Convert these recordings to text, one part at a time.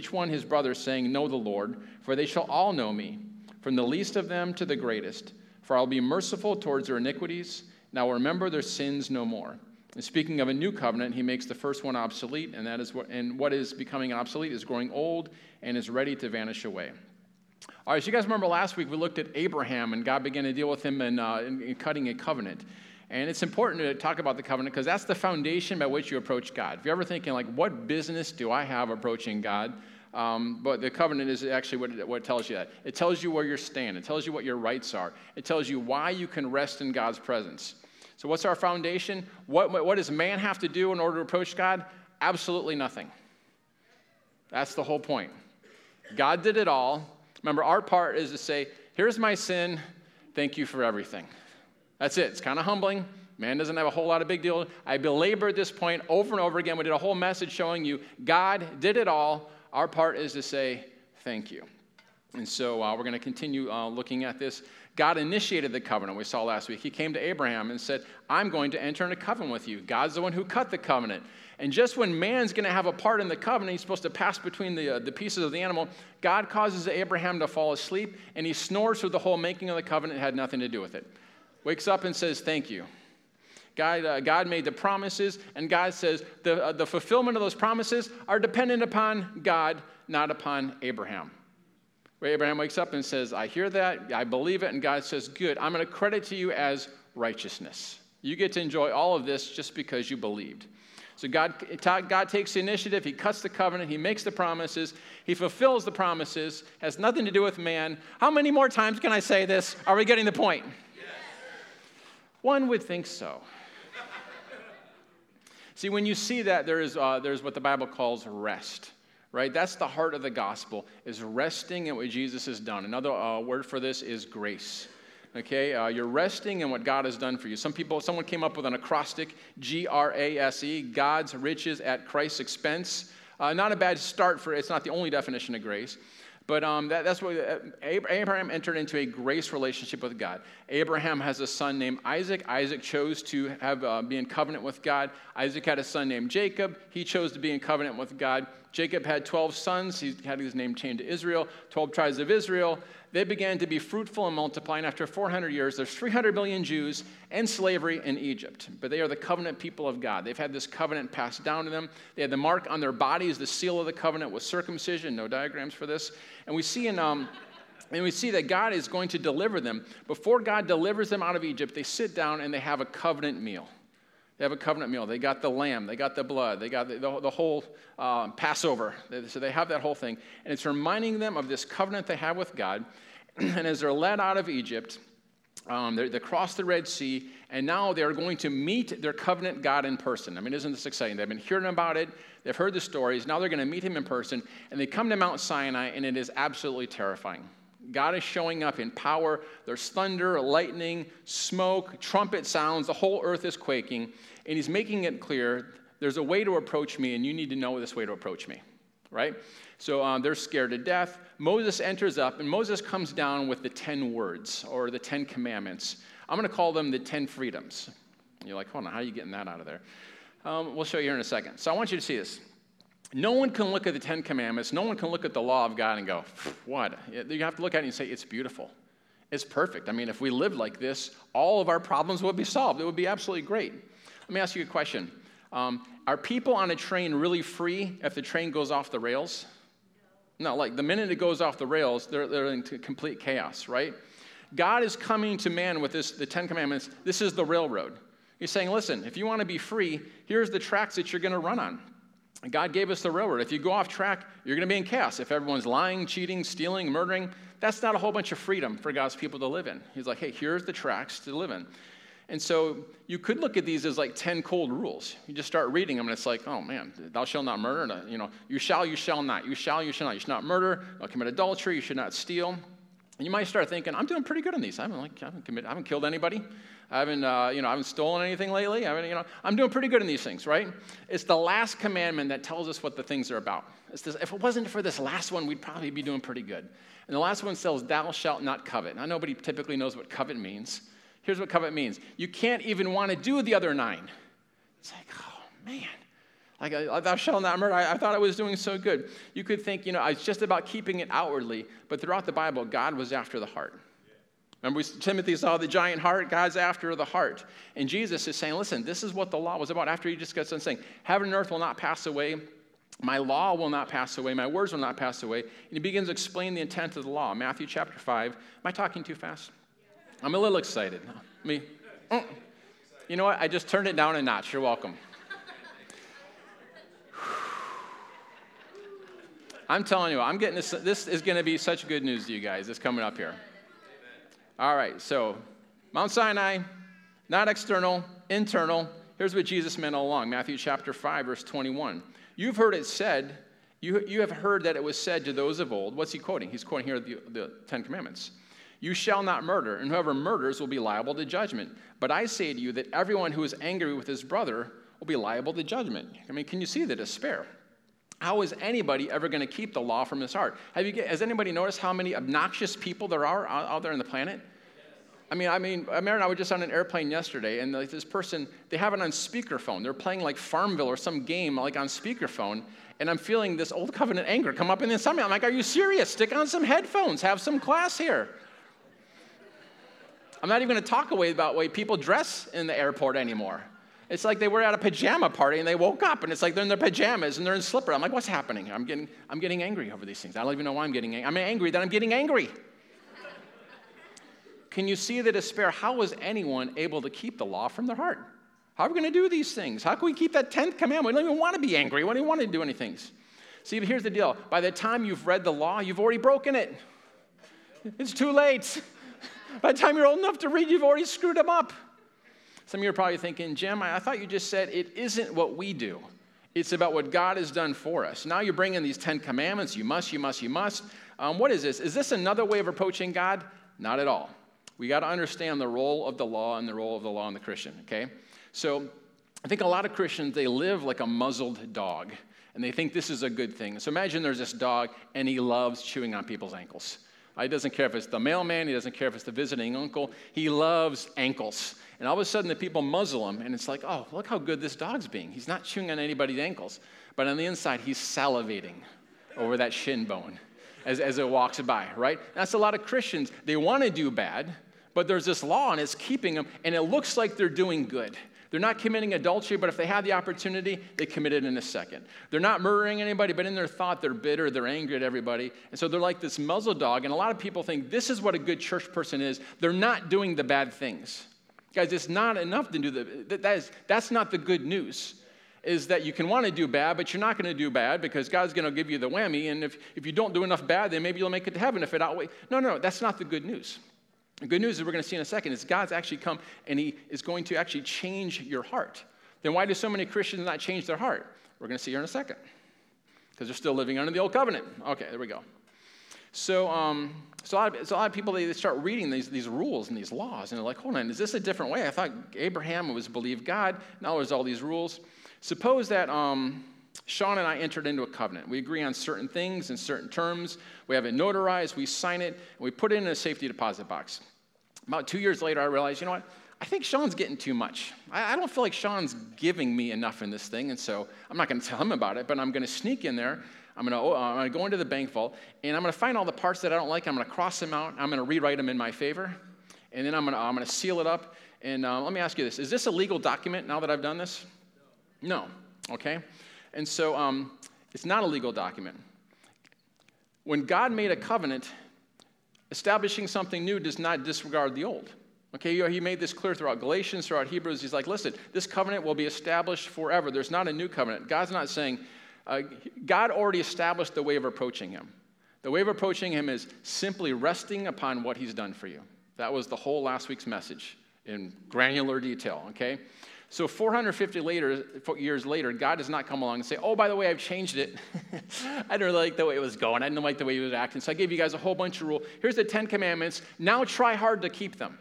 each one his brother, saying, Know the Lord, for they shall all know me, from the least of them to the greatest. For I'll be merciful towards their iniquities, and I will remember their sins no more. And speaking of a new covenant, he makes the first one obsolete, and that is what and what is becoming obsolete is growing old and is ready to vanish away. All right, so you guys remember last week we looked at Abraham and God began to deal with him in, uh, in, in cutting a covenant. And it's important to talk about the covenant because that's the foundation by which you approach God. If you're ever thinking, like, what business do I have approaching God? Um, but the covenant is actually what, what tells you that. It tells you where you stand, it tells you what your rights are, it tells you why you can rest in God's presence. So, what's our foundation? What, what does man have to do in order to approach God? Absolutely nothing. That's the whole point. God did it all. Remember, our part is to say, here's my sin, thank you for everything. That's it. It's kind of humbling. Man doesn't have a whole lot of big deal. I belabored this point over and over again. We did a whole message showing you God did it all. Our part is to say thank you. And so uh, we're going to continue uh, looking at this. God initiated the covenant we saw last week. He came to Abraham and said, I'm going to enter into covenant with you. God's the one who cut the covenant. And just when man's going to have a part in the covenant, he's supposed to pass between the, uh, the pieces of the animal, God causes Abraham to fall asleep and he snores through the whole making of the covenant. Had nothing to do with it wakes up and says, Thank you. God, uh, God made the promises, and God says the, uh, the fulfillment of those promises are dependent upon God, not upon Abraham. Where Abraham wakes up and says, I hear that, I believe it, and God says, Good, I'm going to credit to you as righteousness. You get to enjoy all of this just because you believed. So God, God takes the initiative, He cuts the covenant, He makes the promises, He fulfills the promises, has nothing to do with man. How many more times can I say this? Are we getting the point? One would think so. see, when you see that, there is, uh, there's what the Bible calls rest, right? That's the heart of the gospel, is resting in what Jesus has done. Another uh, word for this is grace. Okay, uh, you're resting in what God has done for you. Some people, someone came up with an acrostic, G R A S E, God's riches at Christ's expense. Uh, not a bad start for, it's not the only definition of grace. But um, that, that's what uh, Abraham entered into a grace relationship with God. Abraham has a son named Isaac. Isaac chose to have uh, be in covenant with God. Isaac had a son named Jacob. He chose to be in covenant with God. Jacob had 12 sons. He had his name changed to Israel, 12 tribes of Israel they began to be fruitful and multiply. And after 400 years, there's 300 million Jews and slavery in Egypt. But they are the covenant people of God. They've had this covenant passed down to them. They had the mark on their bodies, the seal of the covenant was circumcision. No diagrams for this. And we see in. Um, and we see that God is going to deliver them. Before God delivers them out of Egypt, they sit down and they have a covenant meal. They have a covenant meal. They got the lamb, they got the blood, they got the, the, the whole uh, Passover. So they have that whole thing. And it's reminding them of this covenant they have with God. and as they're led out of Egypt, um, they cross the Red Sea, and now they're going to meet their covenant God in person. I mean, isn't this exciting? They've been hearing about it, they've heard the stories, now they're going to meet him in person, and they come to Mount Sinai, and it is absolutely terrifying. God is showing up in power. There's thunder, lightning, smoke, trumpet sounds. The whole earth is quaking. And he's making it clear there's a way to approach me, and you need to know this way to approach me, right? So um, they're scared to death. Moses enters up, and Moses comes down with the 10 words or the 10 commandments. I'm going to call them the 10 freedoms. You're like, hold on, how are you getting that out of there? Um, we'll show you here in a second. So I want you to see this. No one can look at the Ten Commandments, no one can look at the law of God and go, what? You have to look at it and say, it's beautiful. It's perfect. I mean, if we lived like this, all of our problems would be solved. It would be absolutely great. Let me ask you a question um, Are people on a train really free if the train goes off the rails? No, like the minute it goes off the rails, they're, they're in complete chaos, right? God is coming to man with this, the Ten Commandments. This is the railroad. He's saying, listen, if you want to be free, here's the tracks that you're going to run on. God gave us the railroad. If you go off track, you're going to be in chaos. If everyone's lying, cheating, stealing, murdering, that's not a whole bunch of freedom for God's people to live in. He's like, hey, here's the tracks to live in. And so you could look at these as like 10 cold rules. You just start reading them, and it's like, oh man, thou shalt not murder. Uh, you know, you shall, you shall not. You shall, you shall not. You should not murder. Don't commit adultery. You should not steal. You might start thinking, I'm doing pretty good on these. I haven't, like, I haven't, commit, I haven't killed anybody. I haven't, uh, you know, I haven't stolen anything lately. I mean, you know, I'm doing pretty good in these things, right? It's the last commandment that tells us what the things are about. This, if it wasn't for this last one, we'd probably be doing pretty good. And the last one says, "Thou shalt not covet." Now, nobody typically knows what covet means. Here's what covet means: you can't even want to do the other nine. It's like, oh man, Like, thou shalt not murder. I, I, thought I was doing so good. You could think, you know, it's just about keeping it outwardly, but throughout the Bible, God was after the heart. Remember, Timothy saw the giant heart, God's after the heart. And Jesus is saying, listen, this is what the law was about. After he just gets done saying, heaven and earth will not pass away, my law will not pass away, my words will not pass away. And he begins to explain the intent of the law. Matthew chapter 5. Am I talking too fast? I'm a little excited. Me? Mm. You know what? I just turned it down a notch. You're welcome. I'm telling you, I'm getting this. This is going to be such good news to you guys. It's coming up here. All right, so Mount Sinai, not external, internal. Here's what Jesus meant all along Matthew chapter 5, verse 21. You've heard it said, you, you have heard that it was said to those of old. What's he quoting? He's quoting here the, the Ten Commandments. You shall not murder, and whoever murders will be liable to judgment. But I say to you that everyone who is angry with his brother will be liable to judgment. I mean, can you see the despair? How is anybody ever going to keep the law from his heart? Have you, has anybody noticed how many obnoxious people there are out there on the planet? I mean, I mean, Mary and I were just on an airplane yesterday, and like this person, they have it on speakerphone. They're playing like Farmville or some game like on speakerphone, and I'm feeling this old covenant anger come up in inside me. I'm like, are you serious? Stick on some headphones. Have some class here. I'm not even going to talk away about the way people dress in the airport anymore. It's like they were at a pajama party and they woke up and it's like they're in their pajamas and they're in slippers. I'm like, what's happening? I'm getting, I'm getting angry over these things. I don't even know why I'm getting angry. I'm angry that I'm getting angry. Can you see the despair? How was anyone able to keep the law from their heart? How are we going to do these things? How can we keep that 10th commandment? We don't even want to be angry. We don't even want to do anything. See, but here's the deal. By the time you've read the law, you've already broken it. It's too late. By the time you're old enough to read, you've already screwed them up. Some of you are probably thinking, Jim, I thought you just said it isn't what we do. It's about what God has done for us. Now you're bringing these Ten Commandments. You must, you must, you must. Um, what is this? Is this another way of approaching God? Not at all. We got to understand the role of the law and the role of the law in the Christian, okay? So I think a lot of Christians, they live like a muzzled dog, and they think this is a good thing. So imagine there's this dog, and he loves chewing on people's ankles. He doesn't care if it's the mailman, he doesn't care if it's the visiting uncle. He loves ankles. And all of a sudden, the people muzzle him, and it's like, oh, look how good this dog's being. He's not chewing on anybody's ankles, but on the inside, he's salivating over that shin bone as, as it walks by, right? That's a lot of Christians. They want to do bad, but there's this law and it's keeping them, and it looks like they're doing good. They're not committing adultery, but if they had the opportunity, they commit it in a second. They're not murdering anybody, but in their thought, they're bitter, they're angry at everybody. And so they're like this muzzle dog. And a lot of people think this is what a good church person is. They're not doing the bad things. Guys, it's not enough to do the, that is, that's not the good news. Is that you can want to do bad, but you're not going to do bad because God's going to give you the whammy. And if, if you don't do enough bad, then maybe you'll make it to heaven if it outweighs. No, no, no, that's not the good news. The good news is we're going to see in a second is God's actually come and He is going to actually change your heart. Then why do so many Christians not change their heart? We're going to see here in a second. Because they're still living under the old covenant. Okay, there we go. So, um, so, a lot of, so a lot of people they, start reading these, these rules and these laws, and they're like, hold on, is this a different way? I thought Abraham was believed God. Now there's all these rules. Suppose that um, Sean and I entered into a covenant. We agree on certain things and certain terms. We have it notarized, we sign it, and we put it in a safety deposit box. About two years later, I realized, you know what? I think Sean's getting too much. I, I don't feel like Sean's giving me enough in this thing, and so I'm not going to tell him about it, but I'm going to sneak in there. I'm going to to go into the bank vault, and I'm going to find all the parts that I don't like. I'm going to cross them out. I'm going to rewrite them in my favor, and then I'm going to, I'm to seal it up. And uh, let me ask you this: Is this a legal document now that I've done this? No. Okay. And so um, it's not a legal document. When God made a covenant, establishing something new does not disregard the old. Okay, he made this clear throughout Galatians, throughout Hebrews. He's like, listen, this covenant will be established forever. There's not a new covenant. God's not saying, uh, God already established the way of approaching him. The way of approaching him is simply resting upon what he's done for you. That was the whole last week's message in granular detail, okay? So 450 later, years later, God does not come along and say, oh, by the way, I've changed it. I didn't really like the way it was going. I didn't like the way he was acting. So I gave you guys a whole bunch of rules. Here's the Ten Commandments. Now try hard to keep them.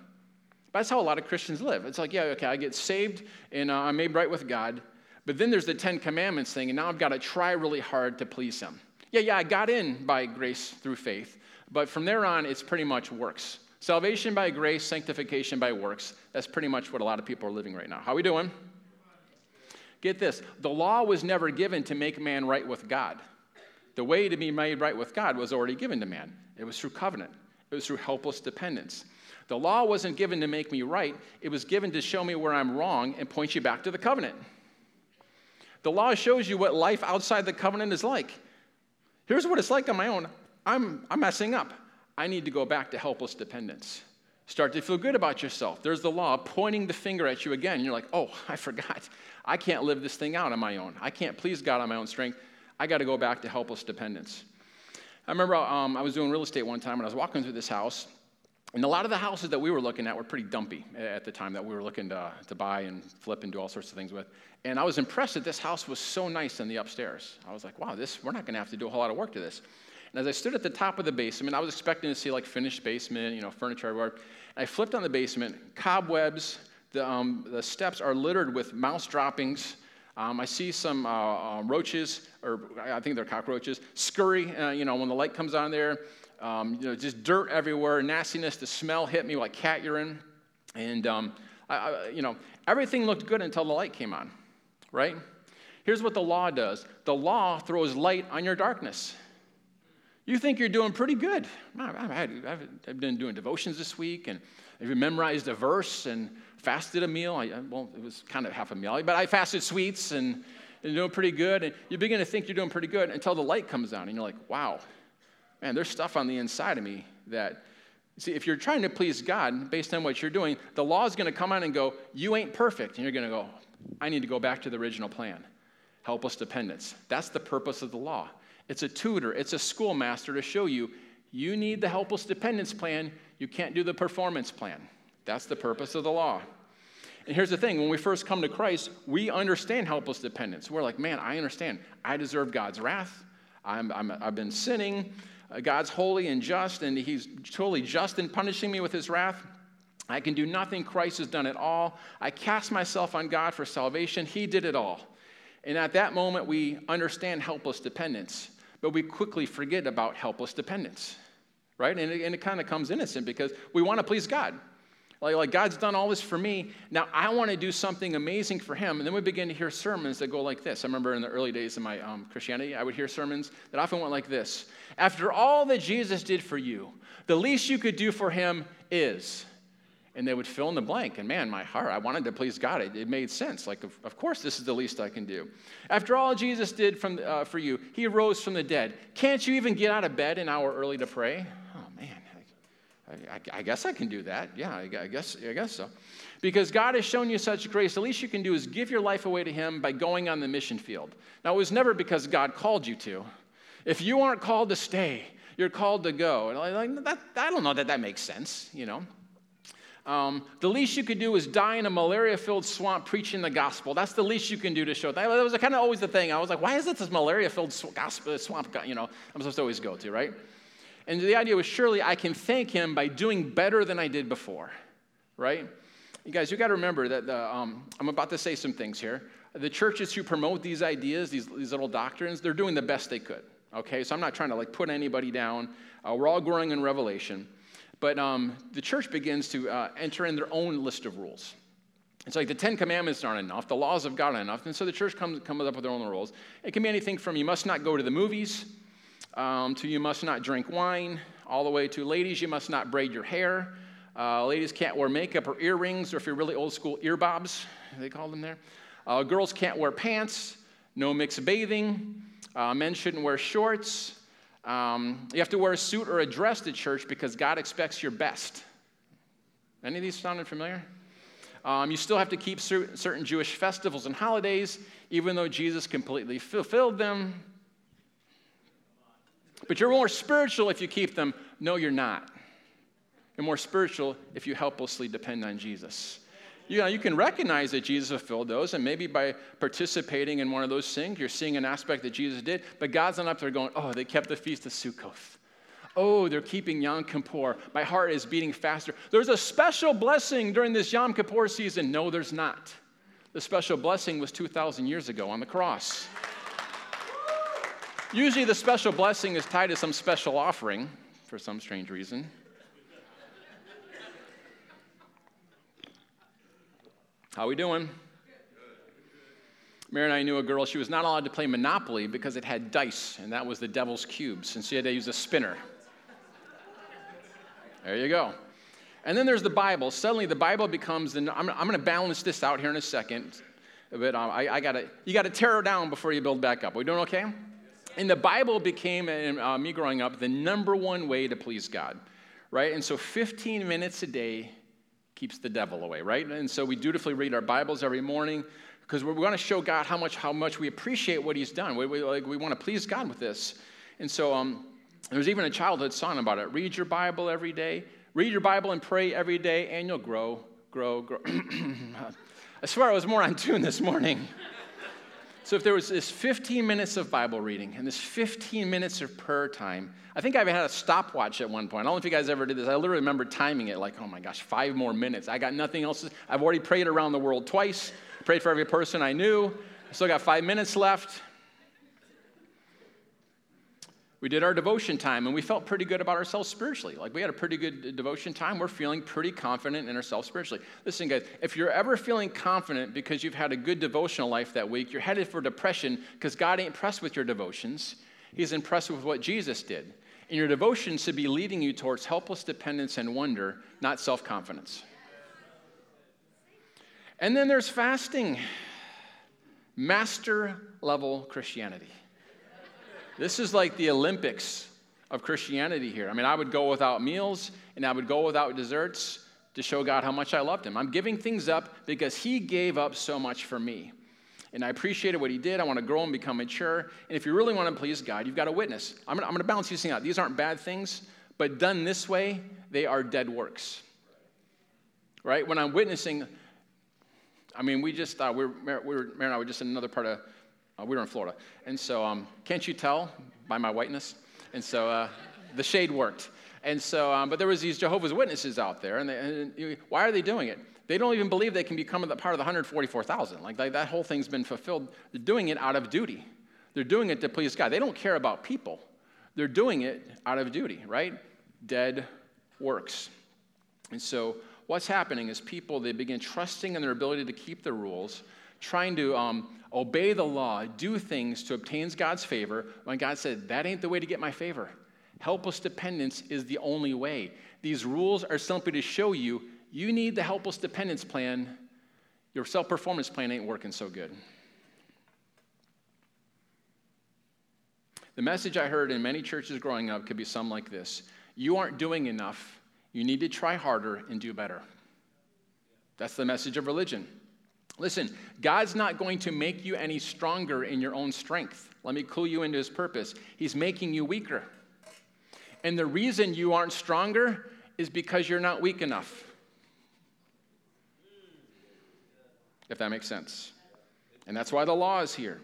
That's how a lot of Christians live. It's like, yeah, okay, I get saved and uh, I'm made right with God. But then there's the Ten Commandments thing, and now I've got to try really hard to please Him. Yeah, yeah, I got in by grace through faith. But from there on, it's pretty much works. Salvation by grace, sanctification by works. That's pretty much what a lot of people are living right now. How are we doing? Get this the law was never given to make man right with God. The way to be made right with God was already given to man. It was through covenant, it was through helpless dependence. The law wasn't given to make me right, it was given to show me where I'm wrong and point you back to the covenant. The law shows you what life outside the covenant is like. Here's what it's like on my own I'm, I'm messing up. I need to go back to helpless dependence. Start to feel good about yourself. There's the law pointing the finger at you again. You're like, oh, I forgot. I can't live this thing out on my own. I can't please God on my own strength. I got to go back to helpless dependence. I remember um, I was doing real estate one time and I was walking through this house, and a lot of the houses that we were looking at were pretty dumpy at the time that we were looking to, to buy and flip and do all sorts of things with. And I was impressed that this house was so nice in the upstairs. I was like, wow, this, we're not going to have to do a whole lot of work to this. And as I stood at the top of the basement, I was expecting to see like finished basement, you know, furniture everywhere. I flipped on the basement, cobwebs, the, um, the steps are littered with mouse droppings. Um, I see some uh, uh, roaches, or I think they're cockroaches, scurry, uh, you know, when the light comes on there. Um, you know, just dirt everywhere, nastiness. The smell hit me like cat urine. And, um, I, I, you know, everything looked good until the light came on, right? Here's what the law does the law throws light on your darkness. You think you're doing pretty good. I've been doing devotions this week and I've memorized a verse and fasted a meal. I, well, it was kind of half a meal, but I fasted sweets and, and doing pretty good. And you begin to think you're doing pretty good until the light comes on and you're like, wow, man, there's stuff on the inside of me that, see, if you're trying to please God based on what you're doing, the law is going to come on and go, you ain't perfect. And you're going to go, I need to go back to the original plan helpless dependence. That's the purpose of the law. It's a tutor, it's a schoolmaster to show you you need the helpless dependence plan, you can't do the performance plan. That's the purpose of the law. And here's the thing when we first come to Christ, we understand helpless dependence. We're like, man, I understand. I deserve God's wrath. I'm, i have been sinning. Uh, God's holy and just, and He's totally just in punishing me with His wrath. I can do nothing. Christ has done it all. I cast myself on God for salvation. He did it all. And at that moment, we understand helpless dependence but we quickly forget about helpless dependence, right? And it, and it kind of comes innocent because we want to please God. Like, like, God's done all this for me. Now I want to do something amazing for Him. And then we begin to hear sermons that go like this. I remember in the early days of my um, Christianity, I would hear sermons that often went like this After all that Jesus did for you, the least you could do for Him is and they would fill in the blank. And man, my heart, I wanted to please God. It, it made sense. Like, of, of, course, this is the least I can do. After all Jesus did from, uh, for you, he rose from the dead. Can't you even get out of bed an hour early to pray? Oh, man, I, I, I guess I can do that. Yeah, I, I, guess, I guess so. Because God has shown you such grace, the least you can do is give your life away to Him by going on the mission field. Now, it was never because God called you to. If you aren't called to stay, you're called to go. And like, that, I don't know that that makes sense, you know. Um, the least you could do is die in a malaria filled swamp preaching the gospel. That's the least you can do to show. That, that was kind of always the thing. I was like, why is it this malaria filled gospel swamp, you know, I'm supposed to always go to, right? And the idea was surely I can thank him by doing better than I did before, right? You guys, you got to remember that the, um, I'm about to say some things here. The churches who promote these ideas, these, these little doctrines, they're doing the best they could, okay? So I'm not trying to like put anybody down. Uh, we're all growing in revelation. But um, the church begins to uh, enter in their own list of rules. It's like the Ten Commandments aren't enough, the laws of God aren't enough, and so the church comes, comes up with their own rules. It can be anything from you must not go to the movies, um, to you must not drink wine, all the way to ladies, you must not braid your hair. Uh, ladies can't wear makeup or earrings, or if you're really old school, earbobs, they call them there. Uh, girls can't wear pants, no mixed bathing. Uh, men shouldn't wear shorts. Um, you have to wear a suit or a dress to church because God expects your best. Any of these sounded familiar? Um, you still have to keep certain Jewish festivals and holidays, even though Jesus completely fulfilled them. But you're more spiritual if you keep them. No, you're not. You're more spiritual if you helplessly depend on Jesus you know, you can recognize that Jesus fulfilled those, and maybe by participating in one of those things, you're seeing an aspect that Jesus did. But God's not up there going, oh, they kept the feast of Sukkoth. Oh, they're keeping Yom Kippur. My heart is beating faster. There's a special blessing during this Yom Kippur season. No, there's not. The special blessing was 2,000 years ago on the cross. Usually, the special blessing is tied to some special offering for some strange reason. How we doing? Mary and I knew a girl, she was not allowed to play Monopoly because it had dice, and that was the devil's cubes, and she had to use a spinner. There you go. And then there's the Bible. Suddenly, the Bible becomes the. I'm, I'm going to balance this out here in a second, but um, I, I got to. You got to tear down before you build back up. Are we doing okay? And the Bible became, uh, me growing up, the number one way to please God, right? And so 15 minutes a day keeps the devil away, right? And so we dutifully read our Bibles every morning because we want to show God how much, how much we appreciate what He's done. We, we, like, we want to please God with this. And so um, there's even a childhood song about it. Read your Bible every day. Read your Bible and pray every day, and you'll grow, grow, grow. I swear I was more on tune this morning. So if there was this 15 minutes of Bible reading and this 15 minutes of prayer time, I think I had a stopwatch at one point. I don't know if you guys ever did this. I literally remember timing it like, oh my gosh, five more minutes. I got nothing else. I've already prayed around the world twice, prayed for every person I knew. I still got five minutes left we did our devotion time and we felt pretty good about ourselves spiritually. Like we had a pretty good devotion time. We're feeling pretty confident in ourselves spiritually. Listen, guys, if you're ever feeling confident because you've had a good devotional life that week, you're headed for depression because God ain't impressed with your devotions. He's impressed with what Jesus did. And your devotion should be leading you towards helpless dependence and wonder, not self confidence. And then there's fasting, master level Christianity. This is like the Olympics of Christianity here. I mean, I would go without meals and I would go without desserts to show God how much I loved Him. I'm giving things up because He gave up so much for me. And I appreciated what He did. I want to grow and become mature. And if you really want to please God, you've got to witness. I'm going to balance these things out. These aren't bad things, but done this way, they are dead works. Right? When I'm witnessing, I mean, we just, we were, we were, Mary and I were just in another part of uh, we were in Florida. And so, um, can't you tell by my whiteness? And so uh, the shade worked. And so, um, but there was these Jehovah's Witnesses out there, and, they, and, why are they doing it? They don't even believe they can become part of the 144,000. Like, like that whole thing's been fulfilled. They're doing it out of duty. They're doing it to please God. They don't care about people. They're doing it out of duty, right? Dead works. And so, what's happening is people they begin trusting in their ability to keep the rules, trying to um, obey the law, do things to obtain God's favor, when God said, that ain't the way to get my favor. Helpless dependence is the only way. These rules are simply to show you you need the helpless dependence plan. Your self performance plan ain't working so good. The message I heard in many churches growing up could be some like this You aren't doing enough. You need to try harder and do better. That's the message of religion. Listen, God's not going to make you any stronger in your own strength. Let me clue you into his purpose. He's making you weaker. And the reason you aren't stronger is because you're not weak enough. If that makes sense. And that's why the law is here.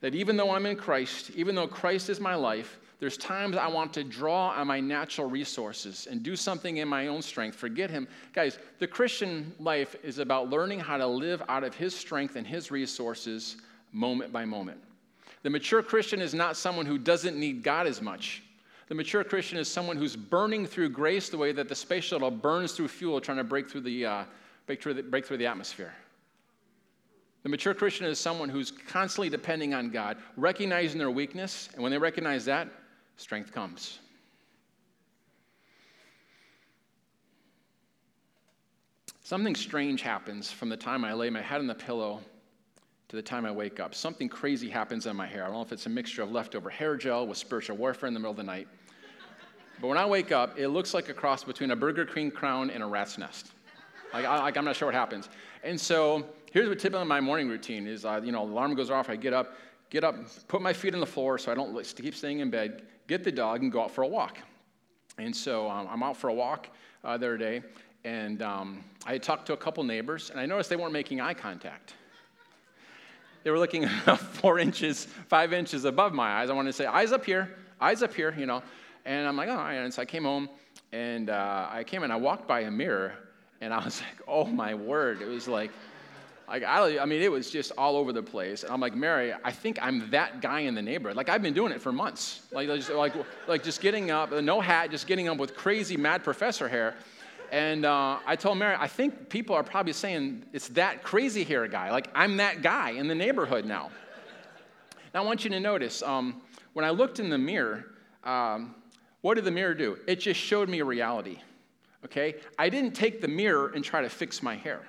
That even though I'm in Christ, even though Christ is my life, there's times I want to draw on my natural resources and do something in my own strength. Forget Him. Guys, the Christian life is about learning how to live out of His strength and His resources moment by moment. The mature Christian is not someone who doesn't need God as much. The mature Christian is someone who's burning through grace the way that the space shuttle burns through fuel trying to break through the, uh, break through the, break through the atmosphere. The mature Christian is someone who's constantly depending on God, recognizing their weakness, and when they recognize that, strength comes. Something strange happens from the time I lay my head on the pillow to the time I wake up. Something crazy happens in my hair. I don't know if it's a mixture of leftover hair gel with spiritual warfare in the middle of the night. But when I wake up, it looks like a cross between a Burger King crown and a rat's nest. Like, I, am not sure what happens. And so here's what typically my morning routine is. Uh, you know, the alarm goes off, I get up, get up, put my feet on the floor so I don't keep staying in bed, get the dog, and go out for a walk. And so um, I'm out for a walk uh, the other day, and um, I talked to a couple neighbors, and I noticed they weren't making eye contact. They were looking four inches, five inches above my eyes. I wanted to say, eyes up here, eyes up here, you know. And I'm like, oh, and so I came home, and uh, I came and I walked by a mirror, and I was like, oh my word. It was like, like, I, I mean, it was just all over the place. And I'm like, Mary, I think I'm that guy in the neighborhood. Like, I've been doing it for months. Like, just, like, like just getting up, no hat, just getting up with crazy mad professor hair. And uh, I told Mary, I think people are probably saying it's that crazy hair guy. Like, I'm that guy in the neighborhood now. now, I want you to notice um, when I looked in the mirror, um, what did the mirror do? It just showed me reality. Okay? I didn't take the mirror and try to fix my hair.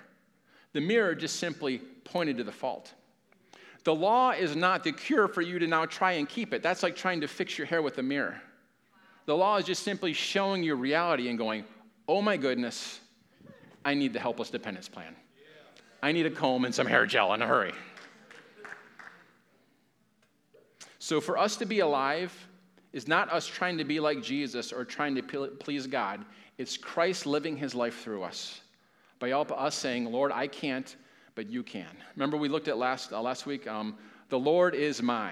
The mirror just simply pointed to the fault. The law is not the cure for you to now try and keep it. That's like trying to fix your hair with a mirror. The law is just simply showing you reality and going, oh my goodness, I need the helpless dependence plan. I need a comb and some hair gel in a hurry. So, for us to be alive is not us trying to be like Jesus or trying to please God. It's Christ living his life through us. By us saying, Lord, I can't, but you can. Remember, we looked at last, uh, last week, um, the Lord is my.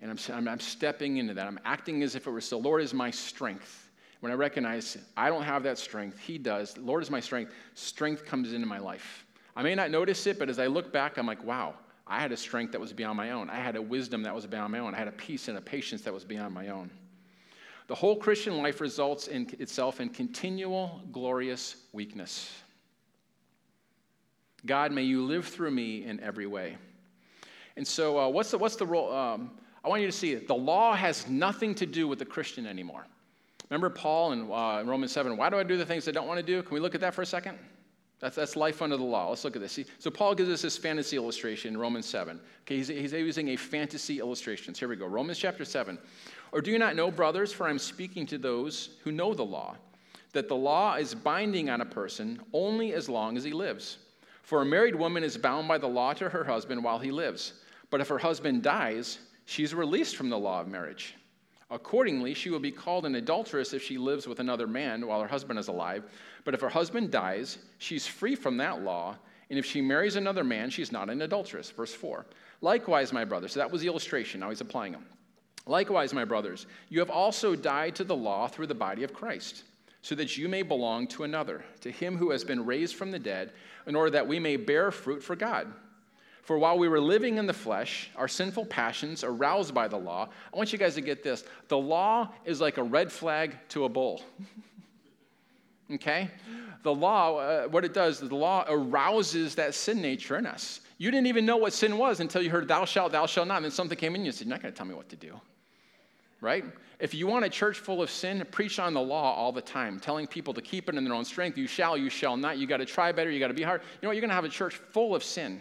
And I'm, I'm, I'm stepping into that. I'm acting as if it were so. Lord is my strength. When I recognize I don't have that strength, He does. Lord is my strength. Strength comes into my life. I may not notice it, but as I look back, I'm like, wow, I had a strength that was beyond my own. I had a wisdom that was beyond my own. I had a peace and a patience that was beyond my own. The whole Christian life results in itself in continual glorious weakness. God, may you live through me in every way. And so, uh, what's, the, what's the role? Um, I want you to see it. The law has nothing to do with the Christian anymore. Remember Paul in, uh, Romans 7, why do I do the things I don't want to do? Can we look at that for a second? That's, that's life under the law. Let's look at this. So Paul gives us this fantasy illustration in Romans 7. Okay, he's, he's using a fantasy illustration. So here we go. Romans chapter 7. Or do you not know, brothers, for I'm speaking to those who know the law, that the law is binding on a person only as long as he lives. For a married woman is bound by the law to her husband while he lives. But if her husband dies, she's released from the law of marriage. Accordingly, she will be called an adulteress if she lives with another man while her husband is alive. But if her husband dies, she's free from that law. And if she marries another man, she's not an adulteress. Verse 4. Likewise, my brothers, so that was the illustration. Now he's applying them. Likewise, my brothers, you have also died to the law through the body of Christ, so that you may belong to another, to him who has been raised from the dead, in order that we may bear fruit for God. For while we were living in the flesh, our sinful passions, aroused by the law, I want you guys to get this the law is like a red flag to a bull. okay? The law, uh, what it does, the law arouses that sin nature in us. You didn't even know what sin was until you heard, Thou shalt, thou shalt not. And then something came in and you said, You're not going to tell me what to do. Right? If you want a church full of sin, preach on the law all the time, telling people to keep it in their own strength. You shall, you shall not. You got to try better. You got to be hard. You know what? You're going to have a church full of sin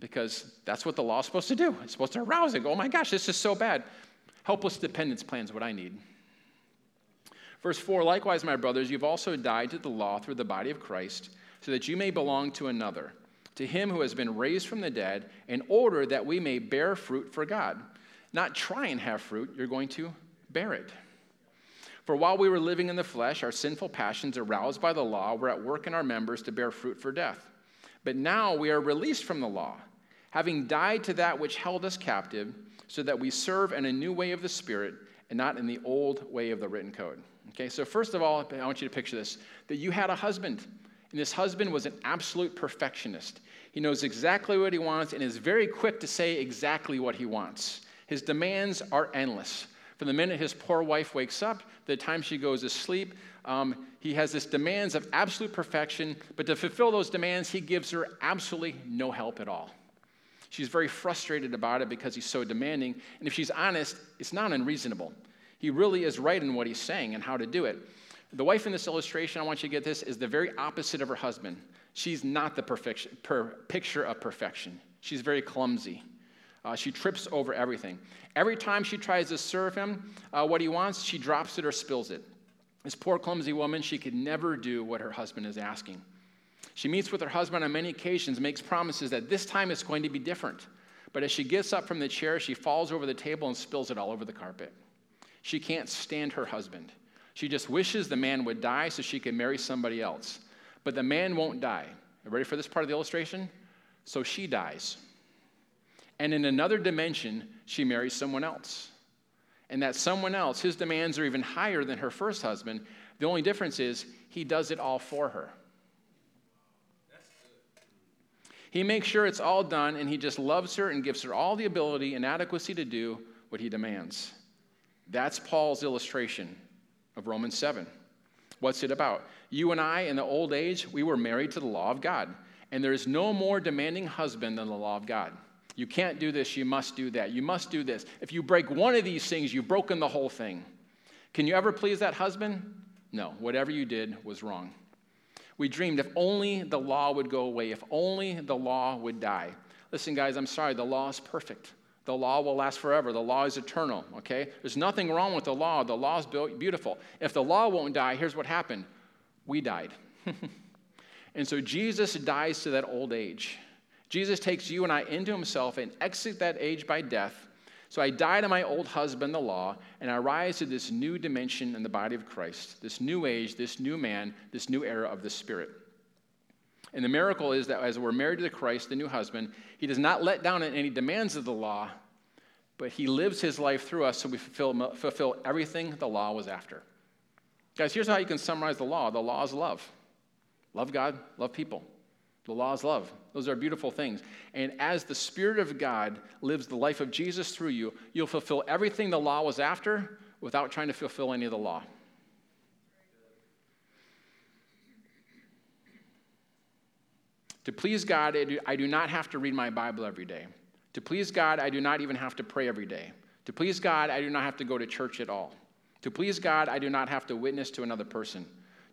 because that's what the law is supposed to do. It's supposed to arouse it. Oh my gosh, this is so bad. Helpless dependence plans what I need. Verse 4 Likewise, my brothers, you've also died to the law through the body of Christ, so that you may belong to another, to him who has been raised from the dead, in order that we may bear fruit for God. Not try and have fruit, you're going to bear it. For while we were living in the flesh, our sinful passions, aroused by the law, were at work in our members to bear fruit for death. But now we are released from the law, having died to that which held us captive, so that we serve in a new way of the Spirit and not in the old way of the written code. Okay, so first of all, I want you to picture this that you had a husband, and this husband was an absolute perfectionist. He knows exactly what he wants and is very quick to say exactly what he wants. His demands are endless. From the minute his poor wife wakes up, the time she goes to sleep, um, he has this demands of absolute perfection, but to fulfill those demands, he gives her absolutely no help at all. She's very frustrated about it because he's so demanding. And if she's honest, it's not unreasonable. He really is right in what he's saying and how to do it. The wife in this illustration, I want you to get this, is the very opposite of her husband. She's not the perfection, per, picture of perfection. She's very clumsy. Uh, she trips over everything. Every time she tries to serve him uh, what he wants, she drops it or spills it. This poor, clumsy woman, she could never do what her husband is asking. She meets with her husband on many occasions, makes promises that this time it's going to be different. But as she gets up from the chair, she falls over the table and spills it all over the carpet. She can't stand her husband. She just wishes the man would die so she can marry somebody else. But the man won't die. Ready for this part of the illustration? So she dies. And in another dimension, she marries someone else and that someone else, his demands are even higher than her first husband. The only difference is he does it all for her. He makes sure it's all done, and he just loves her and gives her all the ability and adequacy to do what he demands. That's Paul's illustration of Romans 7. What's it about? You and I, in the old age, we were married to the law of God. And there is no more demanding husband than the law of God. You can't do this, you must do that. You must do this. If you break one of these things, you've broken the whole thing. Can you ever please that husband? No. Whatever you did was wrong. We dreamed if only the law would go away, if only the law would die. Listen, guys, I'm sorry, the law is perfect. The law will last forever. The law is eternal, okay? There's nothing wrong with the law. The law is beautiful. If the law won't die, here's what happened we died. and so Jesus dies to that old age. Jesus takes you and I into himself and exits that age by death. So I die to my old husband, the law, and I rise to this new dimension in the body of Christ, this new age, this new man, this new era of the Spirit. And the miracle is that as we're married to the Christ, the new husband, he does not let down any demands of the law, but he lives his life through us so we fulfill, fulfill everything the law was after. Guys, here's how you can summarize the law the law is love. Love God, love people. The law is love. Those are beautiful things. And as the Spirit of God lives the life of Jesus through you, you'll fulfill everything the law was after without trying to fulfill any of the law. To please God, I do not have to read my Bible every day. To please God, I do not even have to pray every day. To please God, I do not have to go to church at all. To please God, I do not have to witness to another person.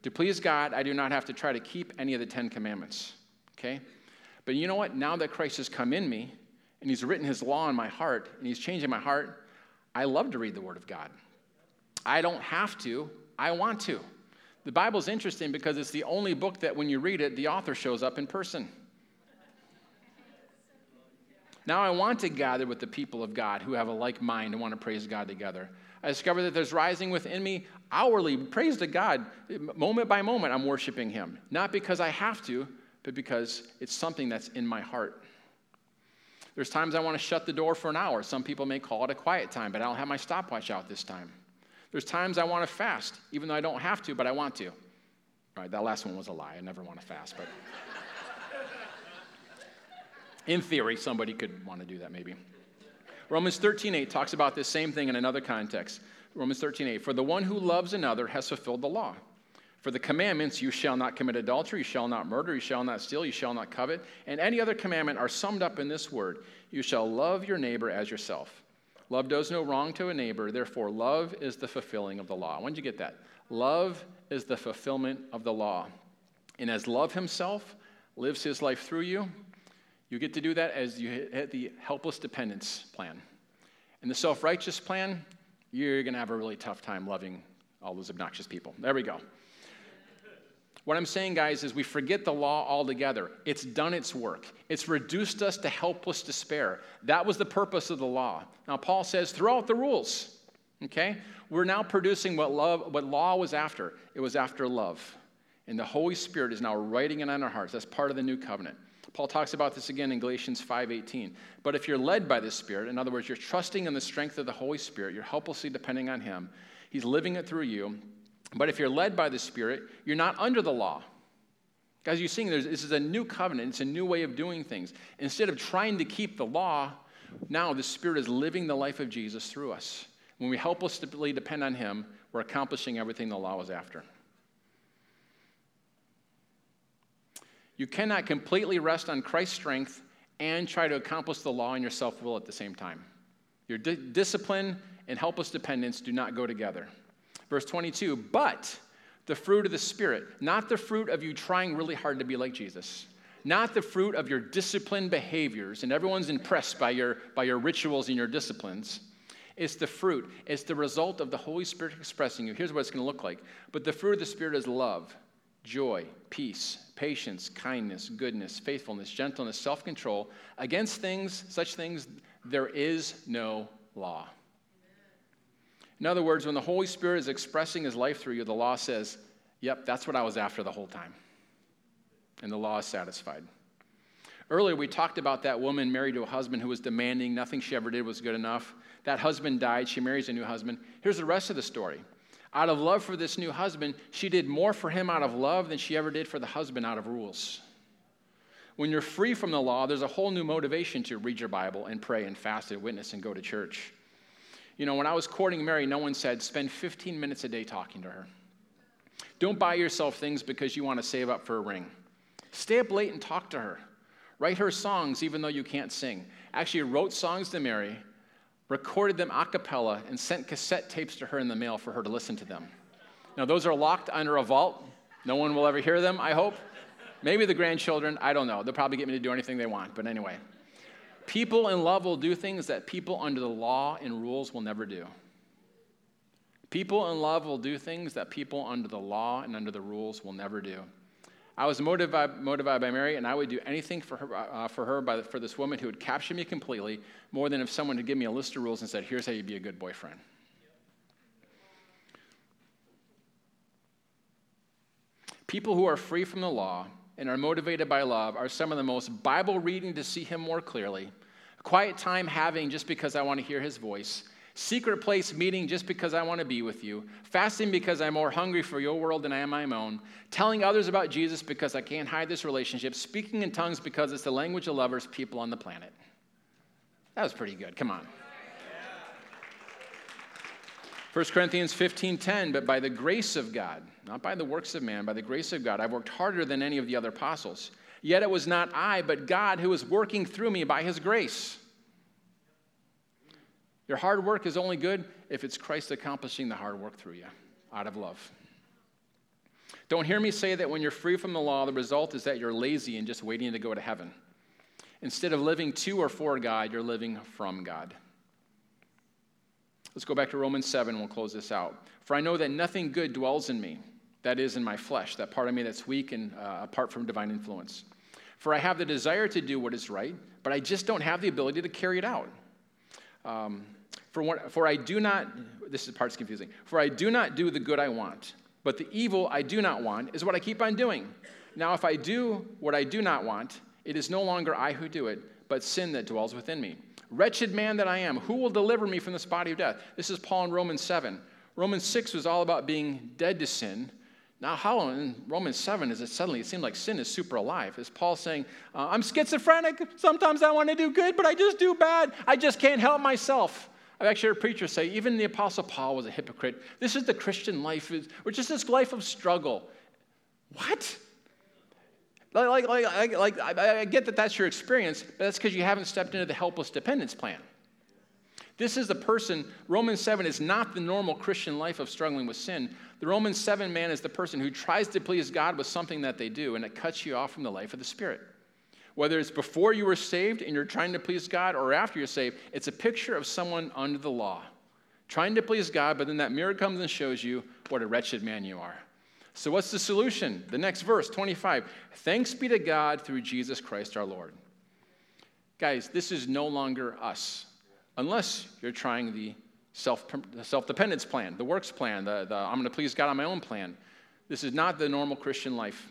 To please God, I do not have to try to keep any of the Ten Commandments okay? But you know what? Now that Christ has come in me and he's written his law in my heart and he's changing my heart, I love to read the Word of God. I don't have to, I want to. The Bible's interesting because it's the only book that when you read it, the author shows up in person. Now I want to gather with the people of God who have a like mind and want to praise God together. I discover that there's rising within me hourly praise to God. Moment by moment, I'm worshiping Him. Not because I have to, but because it's something that's in my heart. There's times I want to shut the door for an hour. Some people may call it a quiet time, but I don't have my stopwatch out this time. There's times I want to fast, even though I don't have to, but I want to. All right, that last one was a lie. I never want to fast, but in theory, somebody could want to do that maybe. Romans 13:8 talks about this same thing in another context. Romans 13:8, for the one who loves another has fulfilled the law. For the commandments, you shall not commit adultery, you shall not murder, you shall not steal, you shall not covet, and any other commandment are summed up in this word you shall love your neighbor as yourself. Love does no wrong to a neighbor, therefore, love is the fulfilling of the law. When did you get that? Love is the fulfillment of the law. And as love himself lives his life through you, you get to do that as you hit the helpless dependence plan. In the self righteous plan, you're going to have a really tough time loving all those obnoxious people. There we go. What I'm saying, guys, is we forget the law altogether. It's done its work, it's reduced us to helpless despair. That was the purpose of the law. Now, Paul says, throughout the rules, okay, we're now producing what, love, what law was after. It was after love. And the Holy Spirit is now writing it on our hearts. That's part of the new covenant. Paul talks about this again in Galatians 5:18. But if you're led by the Spirit, in other words, you're trusting in the strength of the Holy Spirit, you're helplessly depending on him. He's living it through you. But if you're led by the Spirit, you're not under the law. Guys, you're seeing this is a new covenant, it's a new way of doing things. Instead of trying to keep the law, now the Spirit is living the life of Jesus through us. When we helplessly depend on Him, we're accomplishing everything the law was after. You cannot completely rest on Christ's strength and try to accomplish the law in your self will at the same time. Your di- discipline and helpless dependence do not go together. Verse 22, but the fruit of the Spirit, not the fruit of you trying really hard to be like Jesus, not the fruit of your disciplined behaviors, and everyone's impressed by your, by your rituals and your disciplines. It's the fruit, it's the result of the Holy Spirit expressing you. Here's what it's going to look like. But the fruit of the Spirit is love, joy, peace, patience, kindness, goodness, faithfulness, gentleness, self control. Against things, such things, there is no law. In other words, when the Holy Spirit is expressing his life through you, the law says, Yep, that's what I was after the whole time. And the law is satisfied. Earlier, we talked about that woman married to a husband who was demanding, nothing she ever did was good enough. That husband died, she marries a new husband. Here's the rest of the story. Out of love for this new husband, she did more for him out of love than she ever did for the husband out of rules. When you're free from the law, there's a whole new motivation to read your Bible and pray and fast and witness and go to church. You know, when I was courting Mary, no one said, spend 15 minutes a day talking to her. Don't buy yourself things because you want to save up for a ring. Stay up late and talk to her. Write her songs even though you can't sing. Actually, wrote songs to Mary, recorded them a cappella, and sent cassette tapes to her in the mail for her to listen to them. Now, those are locked under a vault. No one will ever hear them, I hope. Maybe the grandchildren, I don't know. They'll probably get me to do anything they want, but anyway. People in love will do things that people under the law and rules will never do. People in love will do things that people under the law and under the rules will never do. I was motivated, motivated by Mary, and I would do anything for her, uh, for, her by, for this woman who would capture me completely more than if someone had given me a list of rules and said, Here's how you be a good boyfriend. People who are free from the law and are motivated by love are some of the most Bible reading to see Him more clearly, quiet time having just because I want to hear His voice, secret place meeting just because I want to be with you, fasting because I'm more hungry for your world than I am my own, telling others about Jesus because I can't hide this relationship, speaking in tongues because it's the language of lovers, people on the planet. That was pretty good. Come on. 1 Corinthians 15:10, but by the grace of God, not by the works of man, by the grace of God, I've worked harder than any of the other apostles. Yet it was not I, but God who was working through me by his grace. Your hard work is only good if it's Christ accomplishing the hard work through you out of love. Don't hear me say that when you're free from the law, the result is that you're lazy and just waiting to go to heaven. Instead of living to or for God, you're living from God. Let's go back to Romans 7 we'll close this out. For I know that nothing good dwells in me, that is, in my flesh, that part of me that's weak and uh, apart from divine influence. For I have the desire to do what is right, but I just don't have the ability to carry it out. Um, for, for I do not, this is part's confusing, for I do not do the good I want, but the evil I do not want is what I keep on doing. Now, if I do what I do not want, it is no longer I who do it, but sin that dwells within me. Wretched man that I am, who will deliver me from this body of death? This is Paul in Romans 7. Romans 6 was all about being dead to sin. Now, how in Romans 7 is it suddenly, it seems like sin is super alive? Is Paul saying, uh, I'm schizophrenic, sometimes I want to do good, but I just do bad. I just can't help myself. I've actually heard preachers say, even the Apostle Paul was a hypocrite. This is the Christian life, or just this life of struggle. What? Like, like, like, like I, I get that that's your experience, but that's because you haven't stepped into the helpless dependence plan. This is the person, Romans 7 is not the normal Christian life of struggling with sin. The Romans 7 man is the person who tries to please God with something that they do, and it cuts you off from the life of the Spirit. Whether it's before you were saved and you're trying to please God, or after you're saved, it's a picture of someone under the law, trying to please God, but then that mirror comes and shows you what a wretched man you are. So, what's the solution? The next verse, 25. Thanks be to God through Jesus Christ our Lord. Guys, this is no longer us, unless you're trying the self dependence plan, the works plan, the, the I'm going to please God on my own plan. This is not the normal Christian life.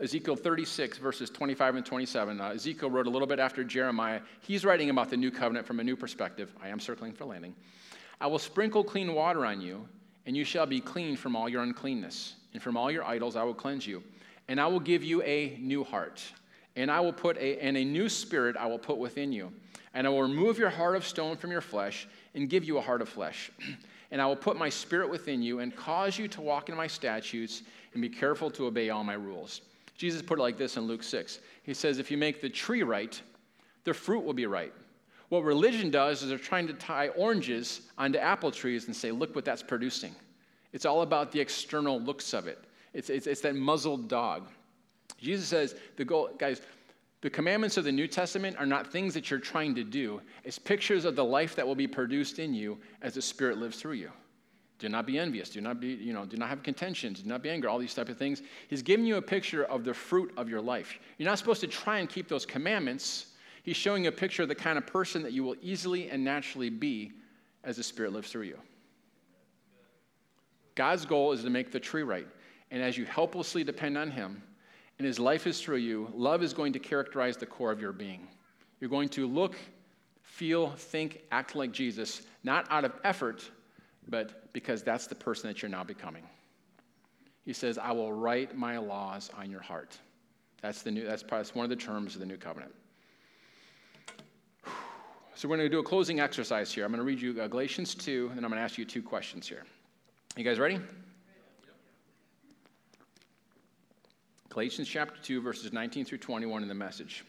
Ezekiel 36, verses 25 and 27. Uh, Ezekiel wrote a little bit after Jeremiah. He's writing about the new covenant from a new perspective. I am circling for landing. I will sprinkle clean water on you and you shall be clean from all your uncleanness, and from all your idols I will cleanse you. And I will give you a new heart, and I will put a and a new spirit I will put within you. And I will remove your heart of stone from your flesh and give you a heart of flesh. and I will put my spirit within you and cause you to walk in my statutes and be careful to obey all my rules. Jesus put it like this in Luke 6. He says, If you make the tree right, the fruit will be right. What religion does is they're trying to tie oranges onto apple trees and say, look what that's producing. It's all about the external looks of it, it's, it's, it's that muzzled dog. Jesus says, the goal, guys, the commandments of the New Testament are not things that you're trying to do, it's pictures of the life that will be produced in you as the Spirit lives through you. Do not be envious. Do not be, you know, do not have contentions. Do not be angry. All these type of things. He's giving you a picture of the fruit of your life. You're not supposed to try and keep those commandments He's showing you a picture of the kind of person that you will easily and naturally be as the Spirit lives through you. God's goal is to make the tree right. And as you helplessly depend on Him and His life is through you, love is going to characterize the core of your being. You're going to look, feel, think, act like Jesus, not out of effort, but because that's the person that you're now becoming. He says, I will write my laws on your heart. That's, the new, that's, that's one of the terms of the new covenant. So we're going to do a closing exercise here. I'm going to read you uh, Galatians 2, and I'm going to ask you two questions here. You guys ready? Galatians chapter 2, verses 19 through 21 in the message.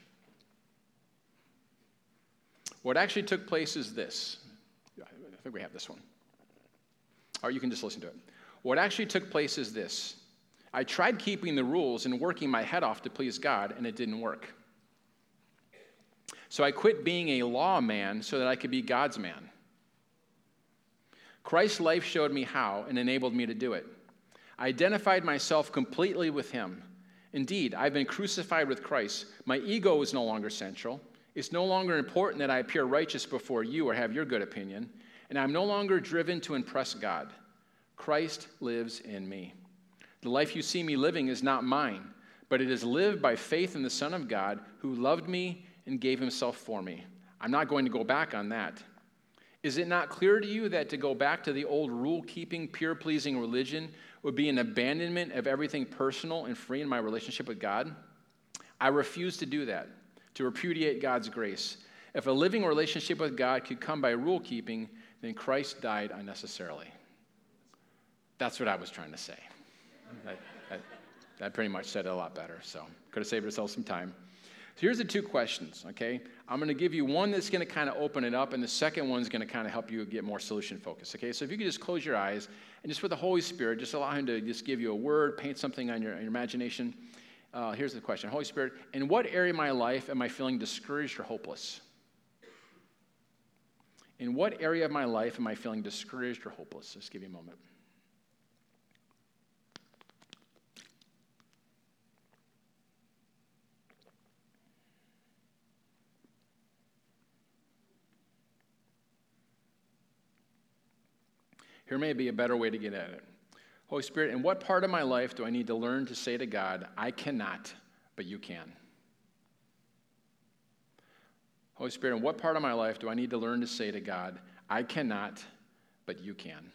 What actually took place is this. I think we have this one. Or you can just listen to it. What actually took place is this I tried keeping the rules and working my head off to please God, and it didn't work. So I quit being a law man so that I could be God's man. Christ's life showed me how and enabled me to do it. I identified myself completely with him. Indeed, I've been crucified with Christ. My ego is no longer central. It's no longer important that I appear righteous before you or have your good opinion. And I'm no longer driven to impress God. Christ lives in me. The life you see me living is not mine, but it is lived by faith in the Son of God who loved me and gave himself for me. I'm not going to go back on that. Is it not clear to you that to go back to the old rule keeping, pure pleasing religion would be an abandonment of everything personal and free in my relationship with God? I refuse to do that, to repudiate God's grace. If a living relationship with God could come by rule keeping, then Christ died unnecessarily. That's what I was trying to say. That, that, that pretty much said it a lot better, so could have saved ourselves some time. So here's the two questions, okay? I'm going to give you one that's going to kind of open it up, and the second one's going to kind of help you get more solution focused, okay? So if you could just close your eyes and just with the Holy Spirit, just allow Him to just give you a word, paint something on your, on your imagination. Uh, here's the question Holy Spirit, in what area of my life am I feeling discouraged or hopeless? In what area of my life am I feeling discouraged or hopeless? Just give you a moment. Here may be a better way to get at it. Holy Spirit, in what part of my life do I need to learn to say to God, I cannot, but you can? Holy Spirit, in what part of my life do I need to learn to say to God, I cannot, but you can?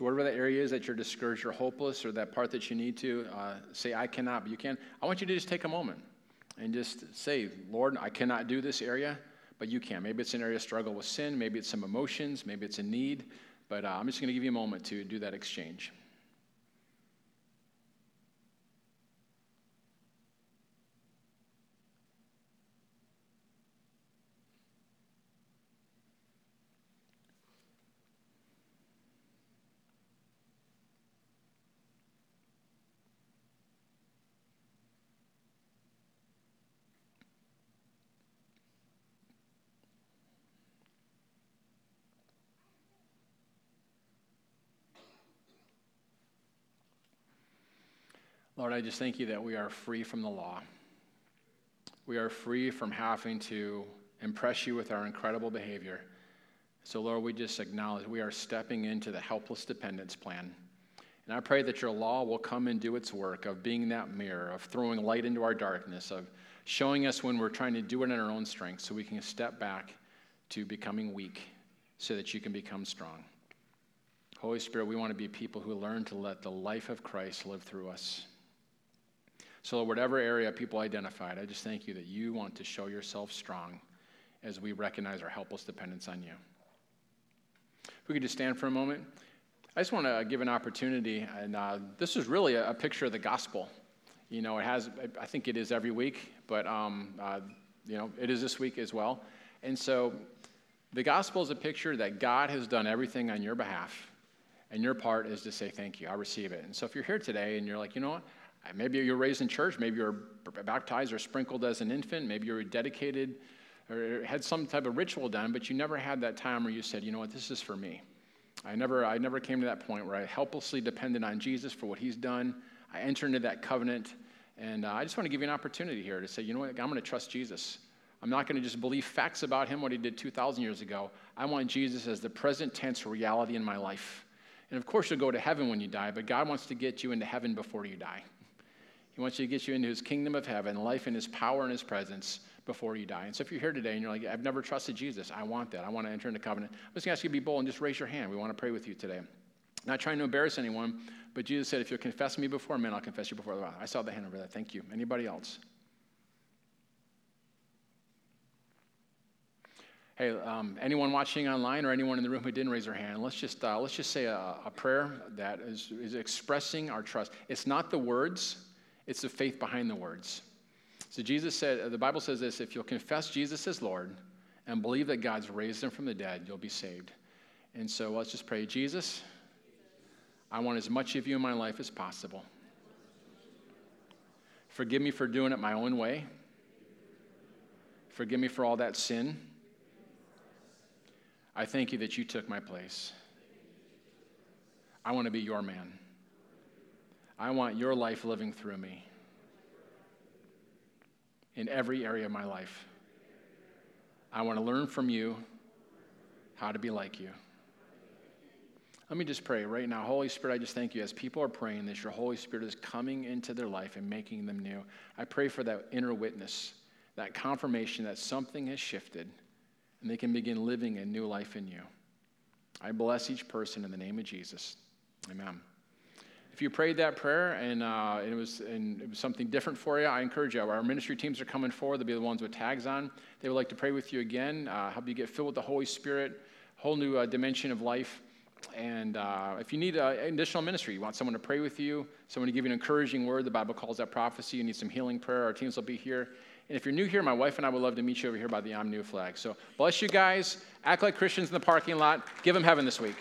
So, whatever that area is that you're discouraged or hopeless, or that part that you need to uh, say, I cannot, but you can, I want you to just take a moment and just say, Lord, I cannot do this area, but you can. Maybe it's an area of struggle with sin, maybe it's some emotions, maybe it's a need, but uh, I'm just going to give you a moment to do that exchange. Lord, I just thank you that we are free from the law. We are free from having to impress you with our incredible behavior. So, Lord, we just acknowledge we are stepping into the helpless dependence plan. And I pray that your law will come and do its work of being that mirror, of throwing light into our darkness, of showing us when we're trying to do it in our own strength so we can step back to becoming weak so that you can become strong. Holy Spirit, we want to be people who learn to let the life of Christ live through us. So, whatever area people identified, I just thank you that you want to show yourself strong as we recognize our helpless dependence on you. If we could just stand for a moment. I just want to give an opportunity, and uh, this is really a, picture of the gospel. You know, it has, I think it is every week, but, um, uh, you know, it is this week as well. And so the gospel is a picture that God has done everything on your behalf, and your part is to say thank you. I receive it. And so if you're here today and you're like, you know what, Maybe you're raised in church, maybe you're baptized or sprinkled as an infant, maybe you're dedicated or had some type of ritual done, but you never had that time where you said, you know what, this is for me. I never, I never came to that point where I helplessly depended on Jesus for what he's done. I entered into that covenant, and uh, I just want to give you an opportunity here to say, you know what, I'm going to trust Jesus. I'm not going to just believe facts about him, what he did 2,000 years ago. I want Jesus as the present tense reality in my life. And of course, you'll go to heaven when you die, but God wants to get you into heaven before you die. He wants you to get you into his kingdom of heaven, life in his power and his presence before you die. And so if you're here today and you're like, I've never trusted Jesus, I want that. I want to enter into covenant. I'm just going to ask you to be bold and just raise your hand. We want to pray with you today. Not trying to embarrass anyone, but Jesus said, if you'll confess me before men, I'll confess you before the Father. I saw the hand over there. Thank you. Anybody else? Hey, um, anyone watching online or anyone in the room who didn't raise their hand, let's just, uh, let's just say a, a prayer that is, is expressing our trust. It's not the words, it's the faith behind the words. So Jesus said, uh, the Bible says this if you'll confess Jesus as Lord and believe that God's raised him from the dead, you'll be saved. And so let's just pray Jesus, I want as much of you in my life as possible. Forgive me for doing it my own way. Forgive me for all that sin. I thank you that you took my place. I want to be your man. I want your life living through me in every area of my life. I want to learn from you how to be like you. Let me just pray right now. Holy Spirit, I just thank you as people are praying this, your Holy Spirit is coming into their life and making them new. I pray for that inner witness, that confirmation that something has shifted and they can begin living a new life in you. I bless each person in the name of Jesus. Amen. If you prayed that prayer and, uh, it was, and it was something different for you, I encourage you. Our ministry teams are coming forward. They'll be the ones with tags on. They would like to pray with you again, uh, help you get filled with the Holy Spirit, whole new uh, dimension of life. And uh, if you need uh, additional ministry, you want someone to pray with you, someone to give you an encouraging word, the Bible calls that prophecy, you need some healing prayer, our teams will be here. And if you're new here, my wife and I would love to meet you over here by the I'm New flag. So bless you guys. Act like Christians in the parking lot. Give them heaven this week.